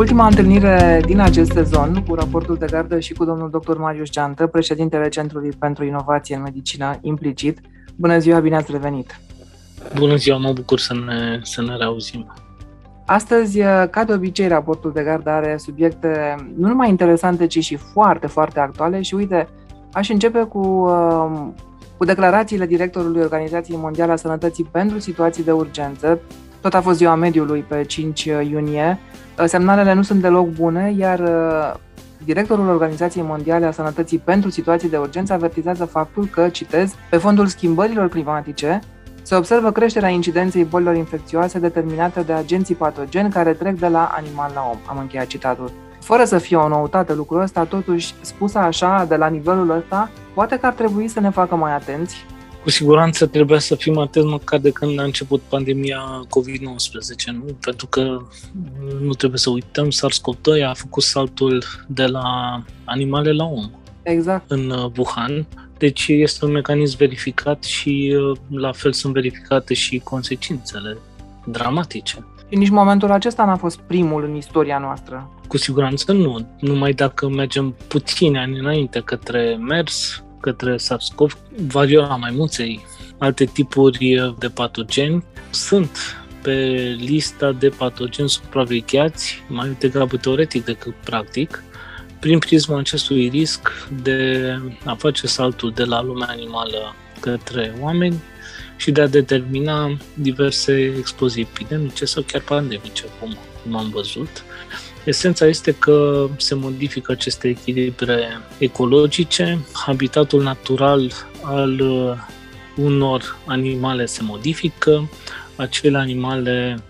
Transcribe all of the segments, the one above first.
Ultima întâlnire din acest sezon cu raportul de gardă și cu domnul dr. Marius Geantă, președintele Centrului pentru Inovație în Medicină Implicit. Bună ziua, bine ați revenit! Bună ziua, mă bucur să ne, să ne reauzim. Astăzi, ca de obicei, raportul de gardă are subiecte nu numai interesante, ci și foarte, foarte actuale și uite, aș începe cu, um, cu declarațiile directorului Organizației Mondiale a Sănătății pentru situații de urgență. Tot a fost ziua mediului pe 5 iunie. Semnalele nu sunt deloc bune, iar uh, directorul Organizației Mondiale a Sănătății pentru situații de urgență avertizează faptul că, citez, pe fondul schimbărilor climatice, se observă creșterea incidenței bolilor infecțioase determinate de agenții patogeni care trec de la animal la om. Am încheiat citatul. Fără să fie o noutate lucrul ăsta, totuși, spusă așa, de la nivelul ăsta, poate că ar trebui să ne facă mai atenți. Cu siguranță trebuia să fim atenți măcar de când a început pandemia COVID-19, nu? Pentru că nu trebuie să uităm, SARS-CoV-2 a făcut saltul de la animale la om. Exact. În uh, Wuhan deci este un mecanism verificat și uh, la fel sunt verificate și consecințele dramatice. Și nici momentul acesta n-a fost primul în istoria noastră. Cu siguranță nu. Numai dacă mergem puțini ani înainte către MERS, către SARS-CoV, variola maimuței, alte tipuri de patogeni, sunt pe lista de patogeni supravegheați, mai degrabă teoretic decât practic, prin prisma acestui risc de a face saltul de la lumea animală către oameni și de a determina diverse explozii epidemice sau chiar pandemice, cum, cum am văzut. Esența este că se modifică aceste echilibre ecologice, habitatul natural al uh, unor animale se modifică, acele animale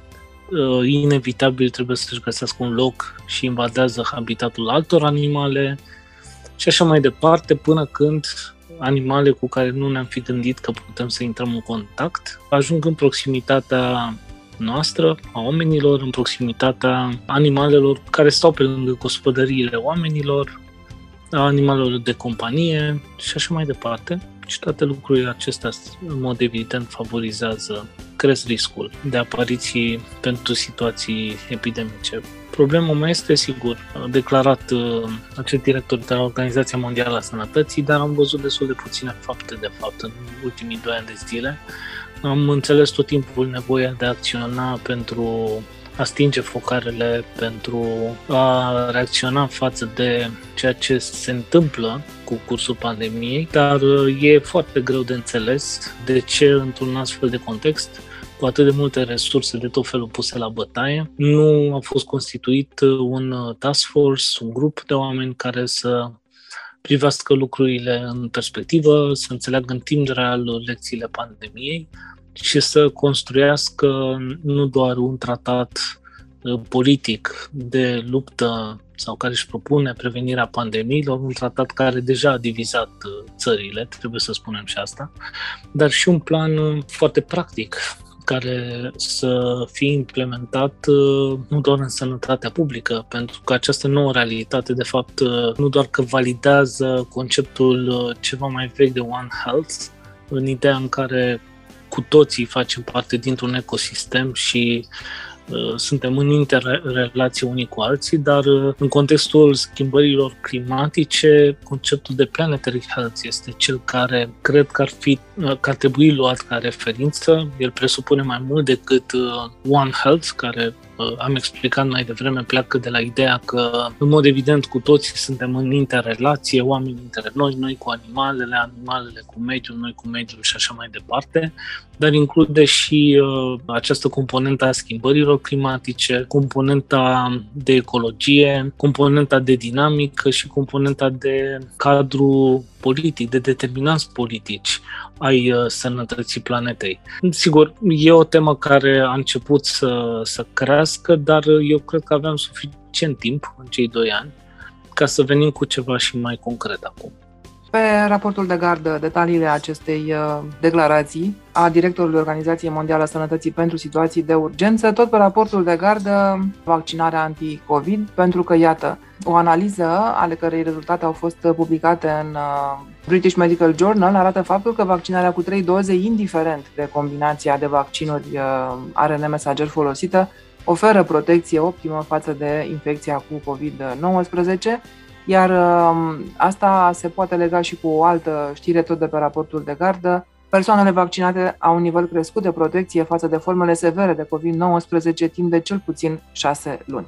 uh, inevitabil trebuie să-și găsească un loc și invadează habitatul altor animale și așa mai departe, până când animale cu care nu ne-am fi gândit că putem să intrăm în contact ajung în proximitatea noastră, a oamenilor, în proximitatea animalelor care stau pe lângă gospodăriile oamenilor, a animalelor de companie și așa mai departe. Și toate lucrurile acestea, în mod evident, favorizează, cresc riscul de apariții pentru situații epidemice. Problema mai este, sigur, declarat uh, acest director de la Organizația Mondială a Sănătății, dar am văzut destul de puține fapte, de fapt, în ultimii doi ani de zile. Am înțeles tot timpul nevoia de a acționa pentru a stinge focarele, pentru a reacționa față de ceea ce se întâmplă cu cursul pandemiei, dar uh, e foarte greu de înțeles de ce într-un astfel de context cu atât de multe resurse de tot felul puse la bătaie, nu a fost constituit uh, un uh, task force, un grup de oameni care să privească lucrurile în perspectivă, să înțeleagă în timp real lecțiile pandemiei și să construiască nu doar un tratat uh, politic de luptă sau care își propune prevenirea pandemiilor, un tratat care deja a divizat țările, trebuie să spunem și asta, dar și un plan foarte practic care să fie implementat uh, nu doar în sănătatea publică, pentru că această nouă realitate, de fapt, uh, nu doar că validează conceptul uh, ceva mai vechi de One Health, în ideea în care cu toții facem parte dintr-un ecosistem și Uh, suntem în interrelație unii cu alții, dar uh, în contextul schimbărilor climatice, conceptul de planetary health este cel care cred că ar, fi, uh, că ar trebui luat ca referință. El presupune mai mult decât One Health, care am explicat mai devreme, pleacă de la ideea că, în mod evident, cu toții suntem în interrelație, oamenii între noi, noi cu animalele, animalele cu mediul, noi cu mediul și așa mai departe, dar include și uh, această componentă a schimbărilor climatice, componenta de ecologie, componenta de dinamică și componenta de cadru politic, de determinanți politici ai uh, sănătății planetei. Sigur, e o temă care a început să, să crească, dar eu cred că aveam suficient timp în cei doi ani ca să venim cu ceva și mai concret acum. Pe raportul de gardă, detaliile acestei uh, declarații a directorului Organizației Mondiale a Sănătății pentru situații de urgență, tot pe raportul de gardă vaccinarea anti-COVID, pentru că, iată, o analiză ale cărei rezultate au fost publicate în uh, British Medical Journal arată faptul că vaccinarea cu trei doze, indiferent de combinația de vaccinuri uh, ARN mesager folosită, oferă protecție optimă față de infecția cu COVID-19, iar um, asta se poate lega și cu o altă știre tot de pe raportul de gardă. Persoanele vaccinate au un nivel crescut de protecție față de formele severe de COVID-19 timp de cel puțin 6 luni.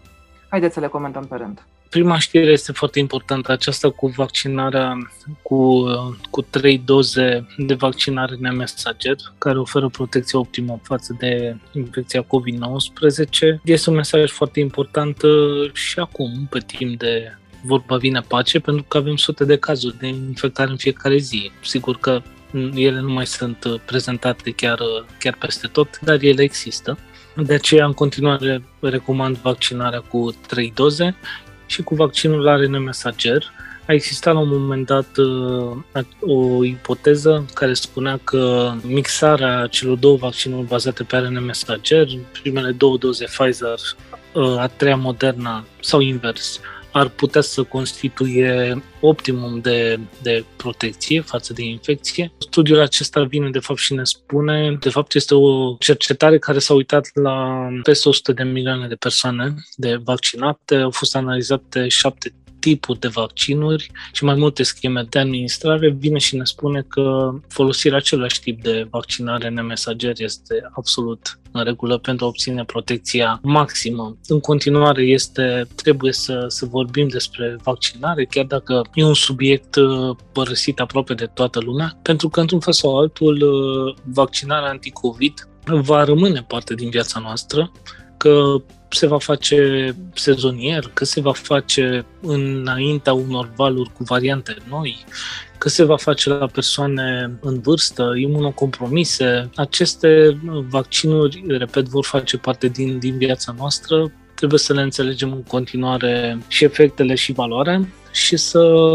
Haideți să le comentăm pe rând. Prima știre este foarte importantă, aceasta cu vaccinarea cu, cu trei doze de vaccinare nemesager, care oferă protecție optimă față de infecția COVID-19. Este un mesaj foarte important uh, și acum, pe timp de vorba vine pace, pentru că avem sute de cazuri de infectare în fiecare zi. Sigur că ele nu mai sunt uh, prezentate chiar, uh, chiar peste tot, dar ele există. De aceea, în continuare, recomand vaccinarea cu 3 doze și cu vaccinul ARN mesager. A existat la un moment dat uh, o ipoteză care spunea că mixarea celor două vaccinuri bazate pe ARN mesager, primele două doze Pfizer, a treia Moderna sau invers, ar putea să constituie optimum de, de protecție față de infecție. Studiul acesta vine de fapt și ne spune, de fapt este o cercetare care s-a uitat la peste 100 de milioane de persoane de vaccinate, au fost analizate șapte tipuri de vaccinuri și mai multe scheme de administrare, vine și ne spune că folosirea același tip de vaccinare nemesager este absolut în regulă pentru a obține protecția maximă. În continuare este, trebuie să, să vorbim despre vaccinare, chiar dacă e un subiect uh, părăsit aproape de toată lumea, pentru că într-un fel sau altul uh, vaccinarea anticovid va rămâne parte din viața noastră, că se va face sezonier, că se va face înaintea unor valuri cu variante noi, că se va face la persoane în vârstă, imunocompromise. Aceste vaccinuri, repet, vor face parte din, din viața noastră. Trebuie să le înțelegem în continuare și efectele și valoarea și să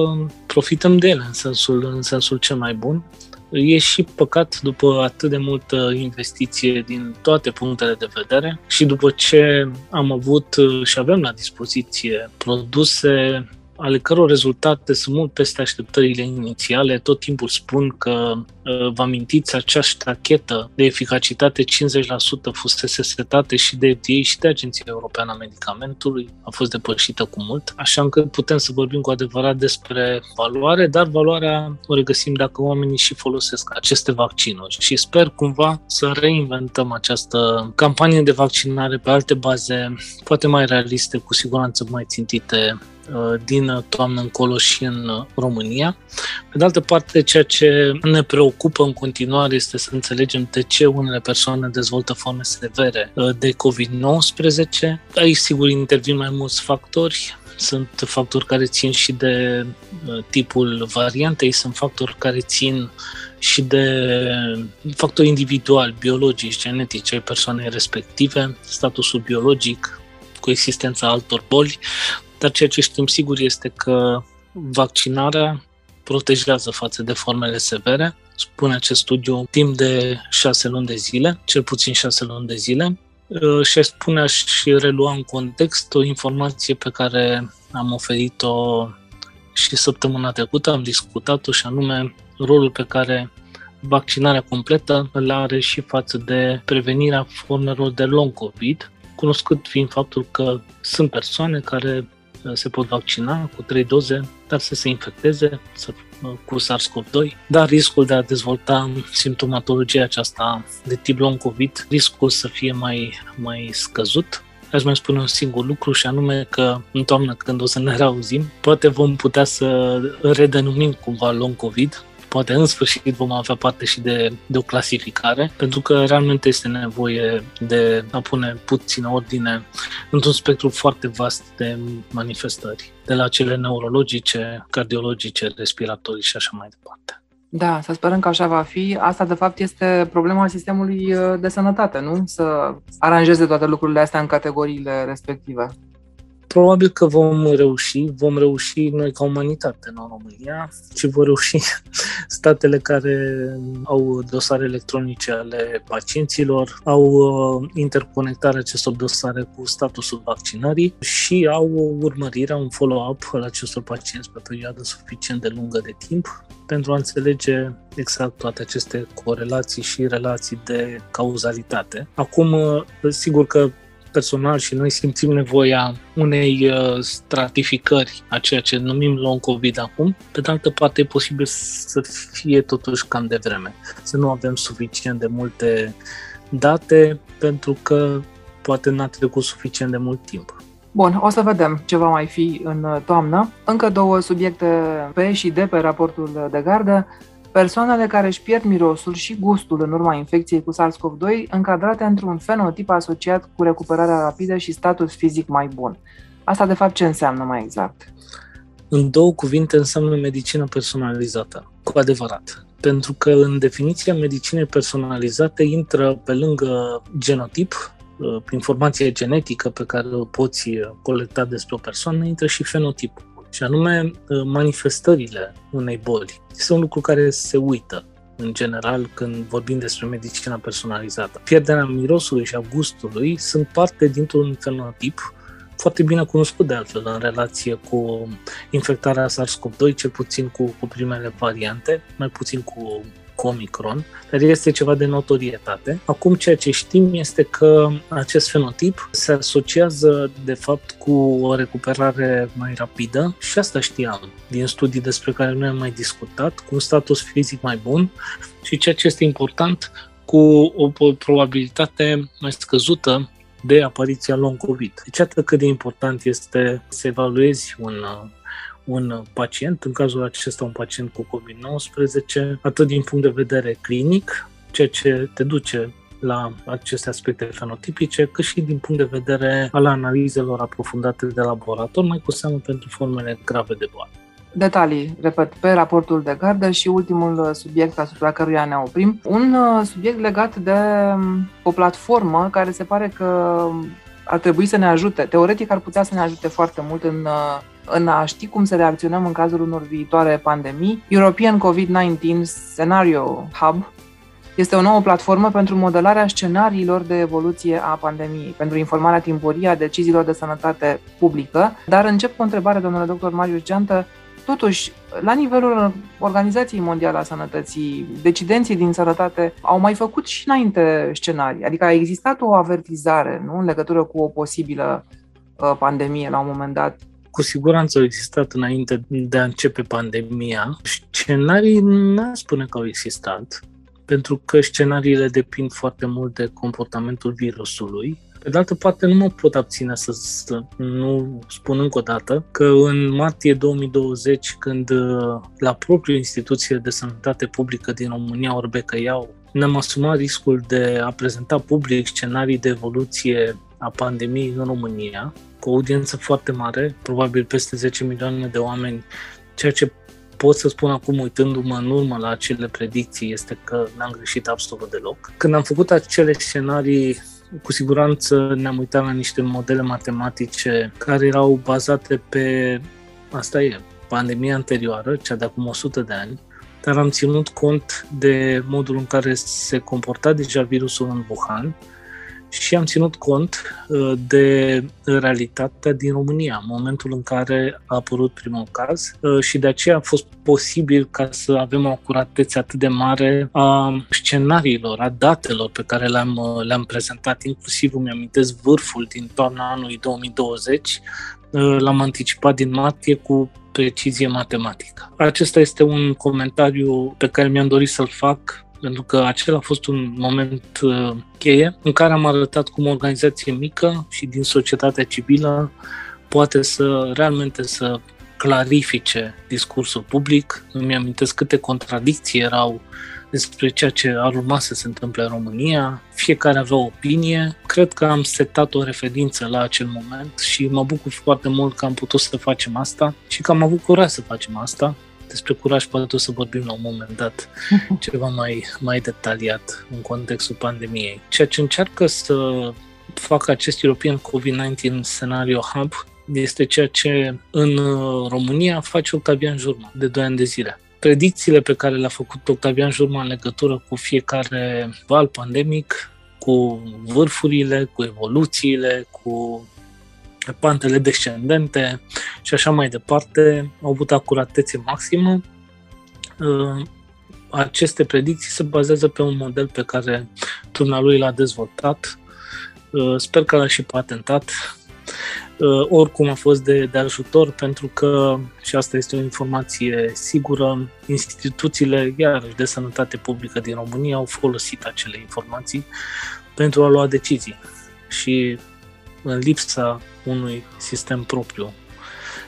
profităm de ele în sensul, în sensul cel mai bun e și păcat după atât de multă investiție din toate punctele de vedere și după ce am avut și avem la dispoziție produse ale căror rezultate sunt mult peste așteptările inițiale. Tot timpul spun că, uh, vă amintiți, acea ștachetă de eficacitate 50% fusese setată și de FDA și de Agenția Europeană a Medicamentului, a fost depășită cu mult, așa încât putem să vorbim cu adevărat despre valoare, dar valoarea o regăsim dacă oamenii și folosesc aceste vaccinuri. Și sper cumva să reinventăm această campanie de vaccinare pe alte baze, poate mai realiste, cu siguranță mai țintite Uh, din toamnă încolo și în uh, România. Pe de altă parte, ceea ce ne preocupă în continuare este să înțelegem de ce unele persoane dezvoltă forme severe uh, de COVID-19. Aici, sigur, intervin mai mulți factori, sunt factori care țin și de tipul variantei, sunt factori care țin și de factori individuali, biologici, genetici ai persoanei respective, statusul biologic, cu existența altor boli, dar ceea ce știm sigur este că vaccinarea protejează față de formele severe, spune acest studiu, timp de șase luni de zile, cel puțin șase luni de zile, uh, și spune și relua în context o informație pe care am oferit-o și săptămâna trecută, am discutat-o și anume rolul pe care vaccinarea completă îl are și față de prevenirea formelor de long COVID, cunoscut fiind faptul că sunt persoane care se pot vaccina cu trei doze, dar să se infecteze să, cu SARS-CoV-2, dar riscul de a dezvolta simptomatologia aceasta de tip long COVID, riscul să fie mai, mai scăzut. Aș mai spune un singur lucru și anume că în toamnă când o să ne reauzim, poate vom putea să redenumim cumva long COVID poate în sfârșit vom avea parte și de, de o clasificare, pentru că realmente este nevoie de a pune puțină ordine într-un spectru foarte vast de manifestări, de la cele neurologice, cardiologice, respiratorii și așa mai departe. Da, să sperăm că așa va fi. Asta, de fapt, este problema sistemului uh, de sănătate, nu? Să aranjeze toate lucrurile astea în categoriile respective. Probabil că vom reuși, vom reuși noi ca umanitate în România și vor reuși statele care au dosare electronice ale pacienților, au uh, interconectarea acestor dosare cu statusul vaccinării și au urmărirea, un follow-up al acestor pacienți pe perioadă suficient de lungă de timp pentru a înțelege exact toate aceste corelații și relații de cauzalitate. Acum, uh, sigur că personal și noi simțim nevoia unei uh, stratificări a ceea ce numim long COVID acum. Pe de altă parte, e posibil să fie totuși cam de vreme, să nu avem suficient de multe date pentru că poate n-a trecut suficient de mult timp. Bun, o să vedem ce va mai fi în toamnă. Încă două subiecte pe și de pe raportul de gardă. Persoanele care își pierd mirosul și gustul în urma infecției cu SARS-CoV-2 încadrate într-un fenotip asociat cu recuperarea rapidă și status fizic mai bun. Asta de fapt ce înseamnă mai exact? În două cuvinte înseamnă medicină personalizată, cu adevărat. Pentru că în definiția medicinei personalizate intră pe lângă genotip, uh, informația genetică pe care o poți uh, colecta despre o persoană, intră și fenotipul și anume uh, manifestările unei boli. Este un lucru care se uită în general când vorbim despre medicina personalizată. Pierderea mirosului și a gustului sunt parte dintr-un fenotip foarte bine cunoscut de altfel în relație cu infectarea SARS-CoV-2, cel puțin cu, cu primele variante, mai puțin cu cu Omicron, dar este ceva de notorietate. Acum ceea ce știm este că acest fenotip se asociază de fapt cu o recuperare mai rapidă și asta știam din studii despre care noi am mai discutat, cu un status fizic mai bun și ceea ce este important, cu o probabilitate mai scăzută de apariția long COVID. Deci atât cât de important este să evaluezi un un pacient, în cazul acesta un pacient cu COVID-19, atât din punct de vedere clinic, ceea ce te duce la aceste aspecte fenotipice, cât și din punct de vedere al analizelor aprofundate de laborator, mai cu seamă pentru formele grave de boală. Detalii, repet, pe raportul de gardă și ultimul subiect asupra căruia ne oprim. Un uh, subiect legat de um, o platformă care se pare că ar trebui să ne ajute, teoretic ar putea să ne ajute foarte mult în uh, în a ști cum să reacționăm în cazul unor viitoare pandemii. European COVID-19 Scenario Hub este o nouă platformă pentru modelarea scenariilor de evoluție a pandemiei, pentru informarea timpurie a deciziilor de sănătate publică. Dar încep cu o întrebare, domnule doctor Marius Geantă. Totuși, la nivelul Organizației Mondiale a Sănătății, decidenții din sănătate au mai făcut și înainte scenarii. Adică a existat o avertizare nu, în legătură cu o posibilă uh, pandemie la un moment dat cu siguranță au existat înainte de a începe pandemia. Scenarii nu spune că au existat, pentru că scenariile depind foarte mult de comportamentul virusului. Pe de altă parte, nu mă pot abține să, să nu spun încă o dată că în martie 2020, când uh, la proprio instituție de sănătate publică din România, Orbecă Iau, ne-am asumat riscul de a prezenta public scenarii de evoluție a pandemiei în România cu o audiență foarte mare, probabil peste 10 milioane de oameni, ceea ce pot să spun acum, uitându-mă în urmă la acele predicții, este că n-am greșit absolut deloc. Când am făcut acele scenarii, cu siguranță ne-am uitat la niște modele matematice care erau bazate pe, asta e, pandemia anterioară, cea de acum 100 de ani, dar am ținut cont de modul în care se comporta deja virusul în Wuhan, și am ținut cont uh, de realitatea din România, în momentul în care a apărut primul caz uh, și de aceea a fost posibil ca să avem o acuratețe atât de mare a scenariilor, a datelor pe care le-am, uh, le-am prezentat, inclusiv îmi amintesc vârful din toamna anului 2020, l-am anticipat din martie cu precizie matematică. Acesta este un comentariu pe care mi-am dorit să-l fac pentru că acela a fost un moment uh, cheie în care am arătat cum o organizație mică și din societatea civilă poate să realmente să clarifice discursul public. Îmi amintesc câte contradicții erau despre ceea ce ar urma să se întâmple în România. Fiecare avea o opinie. Cred că am setat o referință la acel moment și mă bucur foarte mult că am putut să facem asta și că am avut curaj să facem asta despre curaj poate o să vorbim la un moment dat ceva mai, mai detaliat în contextul pandemiei. Ceea ce încearcă să facă acest European COVID-19 Scenario Hub este ceea ce în uh, România face Octavian Jurma de 2 ani de zile. Predicțiile pe care le-a făcut Octavian Jurma în legătură cu fiecare val pandemic, cu vârfurile, cu evoluțiile, cu pantele descendente și așa mai departe, au avut acuratețe maximă. Uh, aceste predicții se bazează pe un model pe care lui l-a dezvoltat Sper că l-a și patentat. Oricum a fost de, de ajutor pentru că, și asta este o informație sigură, instituțiile iarăși de sănătate publică din România au folosit acele informații pentru a lua decizii. Și în lipsa unui sistem propriu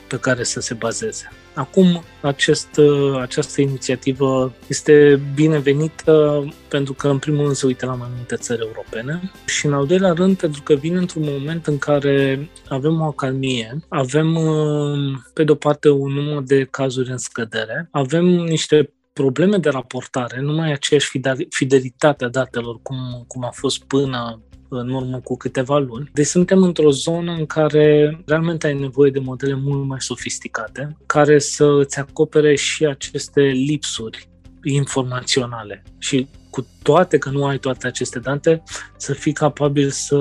pe care să se bazeze. Acum, acest, această inițiativă este binevenită pentru că, în primul rând, se uită la mai multe țări europene și, în al doilea rând, pentru că vine într-un moment în care avem o acalmie, avem, pe de-o parte, un număr de cazuri în scădere, avem niște probleme de raportare, nu mai e aceeași fidelitate a datelor cum, cum a fost până în urmă cu câteva luni. Deci suntem într-o zonă în care realmente ai nevoie de modele mult mai sofisticate, care să îți acopere și aceste lipsuri informaționale. Și cu toate că nu ai toate aceste date, să fii capabil să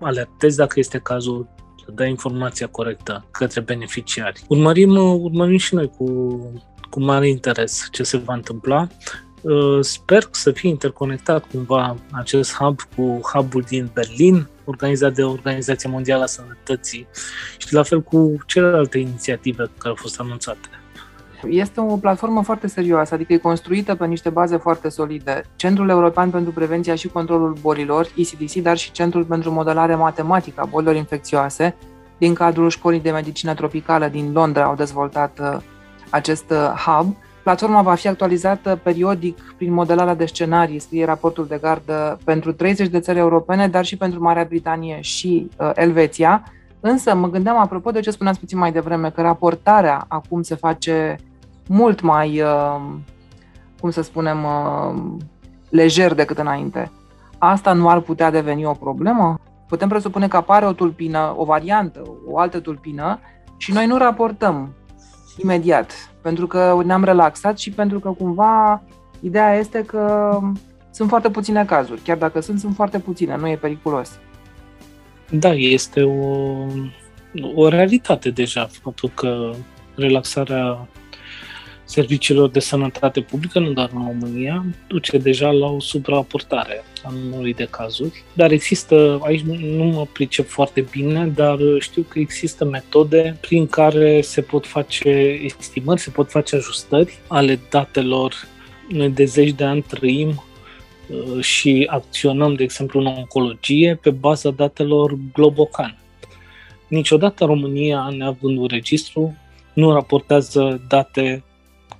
alertezi dacă este cazul, să dai informația corectă către beneficiari. Urmărim, urmărim și noi cu, cu mare interes ce se va întâmpla. Uh, sper să fie interconectat cumva acest hub cu hubul din Berlin, organizat de Organizația Mondială a Sănătății și la fel cu celelalte inițiative care au fost anunțate. Este o platformă foarte serioasă, adică e construită pe niște baze foarte solide. Centrul European pentru Prevenția și Controlul Bolilor, ECDC, dar și Centrul pentru Modelare Matematică a Bolilor Infecțioase, din cadrul Școlii de Medicină Tropicală din Londra, au dezvoltat uh, acest uh, hub Platforma va fi actualizată periodic prin modelarea de scenarii, scrie raportul de gardă pentru 30 de țări europene, dar și pentru Marea Britanie și uh, Elveția. Însă mă gândeam, apropo de ce spuneați puțin mai devreme, că raportarea acum se face mult mai, uh, cum să spunem, uh, lejer decât înainte. Asta nu ar putea deveni o problemă? Putem presupune că apare o tulpină, o variantă, o altă tulpină și noi nu raportăm imediat pentru că ne-am relaxat și pentru că cumva ideea este că sunt foarte puține cazuri. Chiar dacă sunt, sunt foarte puține, nu e periculos. Da, este o, o realitate deja faptul că relaxarea serviciilor de sănătate publică, nu doar în România, duce deja la o supraportare a numărului de cazuri. Dar există, aici nu mă pricep foarte bine, dar știu că există metode prin care se pot face estimări, se pot face ajustări ale datelor. Noi de zeci de ani trăim uh, și acționăm, de exemplu, în oncologie pe baza datelor Globocan. Niciodată România, neavând un registru, nu raportează date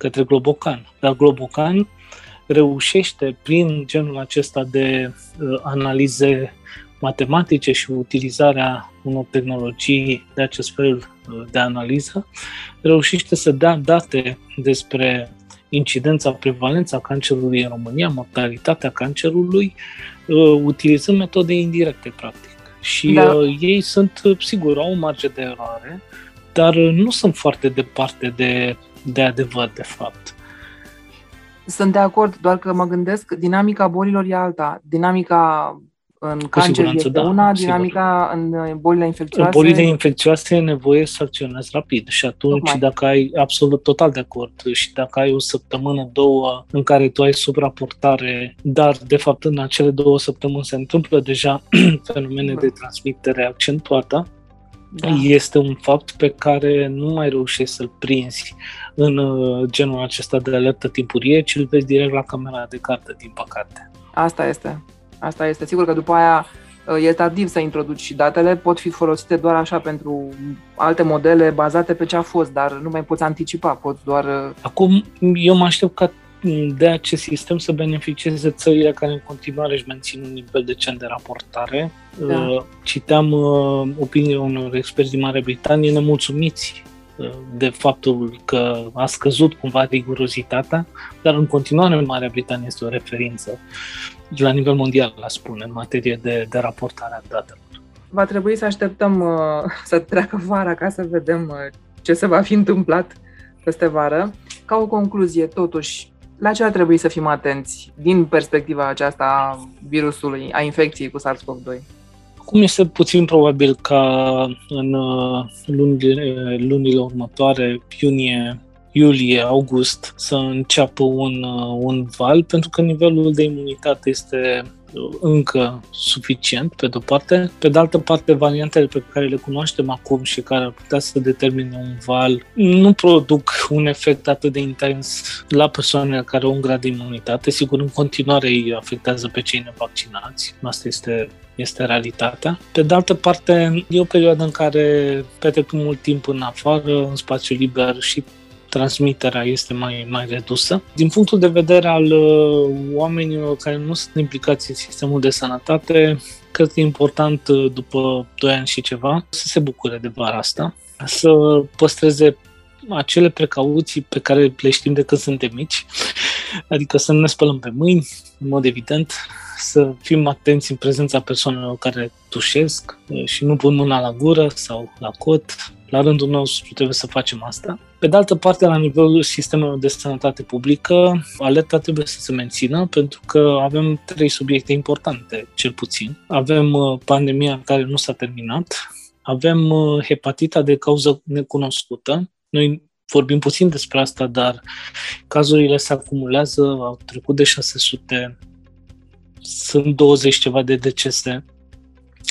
către Globocan. Dar Globocan reușește prin genul acesta de uh, analize matematice și utilizarea unor tehnologii de acest fel uh, de analiză, reușește să dea date despre incidența, prevalența cancerului în România, mortalitatea cancerului, uh, utilizând metode indirecte, practic. Și da. uh, ei sunt, sigur, au o marge de eroare, dar nu sunt foarte departe de de adevăr, de fapt. Sunt de acord, doar că mă gândesc, dinamica bolilor e alta. Dinamica în Cu cancer este da, una, dinamica sigur. în bolile infecțioase... În bolile infecțioase e nevoie să acționezi rapid și atunci Tocmai. dacă ai, absolut total de acord, și dacă ai o săptămână, două în care tu ai subraportare, dar de fapt în acele două săptămâni se întâmplă deja fenomene de transmitere accentuată, da. este un fapt pe care nu mai reușești să-l prinzi în uh, genul acesta de alertă timpurie, ci îl vezi direct la camera de carte, din păcate. Asta este. Asta este. Sigur că după aia uh, e tardiv să introduci și datele, pot fi folosite doar așa pentru alte modele bazate pe ce a fost, dar nu mai poți anticipa, poți doar... Uh, Acum, eu mă aștept ca de acest sistem să beneficieze țările care în continuare își mențin un nivel decent de raportare. Da. Citeam opiniile unor experți din Marea Britanie nemulțumiți de faptul că a scăzut cumva rigurozitatea, dar în continuare Marea Britanie este o referință la nivel mondial, la spune, în materie de, de raportare a datelor. Va trebui să așteptăm uh, să treacă vara ca să vedem uh, ce se va fi întâmplat peste vară. Ca o concluzie, totuși, la ce ar trebui să fim atenți din perspectiva aceasta a virusului, a infecției cu SARS-CoV-2? Acum este puțin probabil ca în uh, lunile, lunile următoare, iunie, iulie, august, să înceapă un, uh, un val, pentru că nivelul de imunitate este încă suficient, pe de-o parte. Pe de altă parte, variantele pe care le cunoaștem acum și care ar putea să determine un val nu produc un efect atât de intens la persoanele care au un grad de imunitate. Sigur, în continuare îi afectează pe cei nevaccinați. Asta este este realitatea. Pe de altă parte, e o perioadă în care petrecem mult timp în afară, în spațiu liber și transmiterea este mai, mai redusă. Din punctul de vedere al uh, oamenilor care nu sunt implicați în sistemul de sănătate, cred că e important, uh, după 2 ani și ceva, să se bucure de vara asta, să păstreze acele precauții pe care le știm de când suntem mici, adică să nu ne spălăm pe mâini, în mod evident, să fim atenți în prezența persoanelor care tușesc uh, și nu pun mâna la gură sau la cot. La rândul nostru trebuie să facem asta. Pe de altă parte, la nivelul sistemelor de sănătate publică, alerta trebuie să se mențină pentru că avem trei subiecte importante, cel puțin. Avem uh, pandemia care nu s-a terminat, avem uh, hepatita de cauză necunoscută. Noi vorbim puțin despre asta, dar cazurile se acumulează, au trecut de 600, sunt 20 ceva de decese,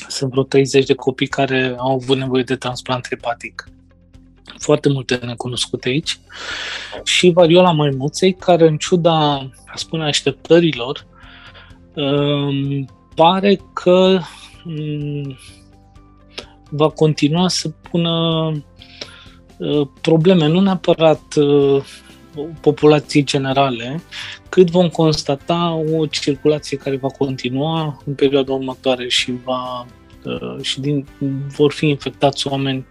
sunt vreo 30 de copii care au avut nevoie de transplant hepatic. Foarte multe necunoscute aici. Și variola maimuței, care în ciuda, spune, așteptărilor, um, pare că um, va continua să pună uh, probleme, nu neapărat uh, populației generale, cât vom constata o circulație care va continua în perioada următoare și va uh, și din, vor fi infectați oameni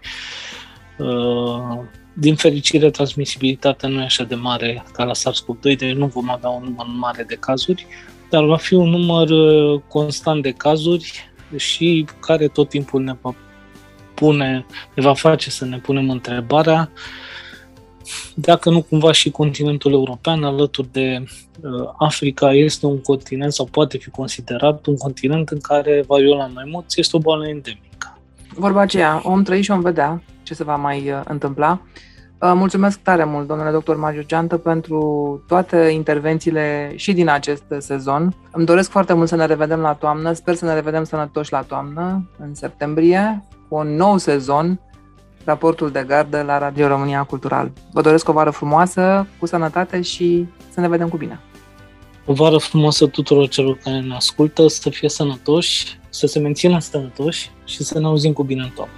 uh, din fericire, transmisibilitatea nu e așa de mare ca la SARS-CoV-2, deci nu vom avea un număr mare de cazuri, dar va fi un număr uh, constant de cazuri și care tot timpul ne va pune, ne va face să ne punem întrebarea uh, dacă nu cumva și continentul european alături de uh, Africa este un continent sau poate fi considerat un continent în care variola maimuț este o boală endemică. Vorba aceea, om trăi și om vedea ce se va mai uh, întâmpla. Uh, mulțumesc tare mult, domnule doctor Magiu Geantă, pentru toate intervențiile și din acest sezon. Îmi doresc foarte mult să ne revedem la toamnă. Sper să ne revedem sănătoși la toamnă, în septembrie, cu un nou sezon raportul de gardă la Radio România Cultural. Vă doresc o vară frumoasă, cu sănătate și să ne vedem cu bine. O vară frumoasă tuturor celor care ne ascultă, să fie sănătoși, să se mențină sănătoși și să ne auzim cu bine în toamnă.